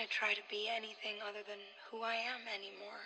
gonna try to be anything other than who I am anymore.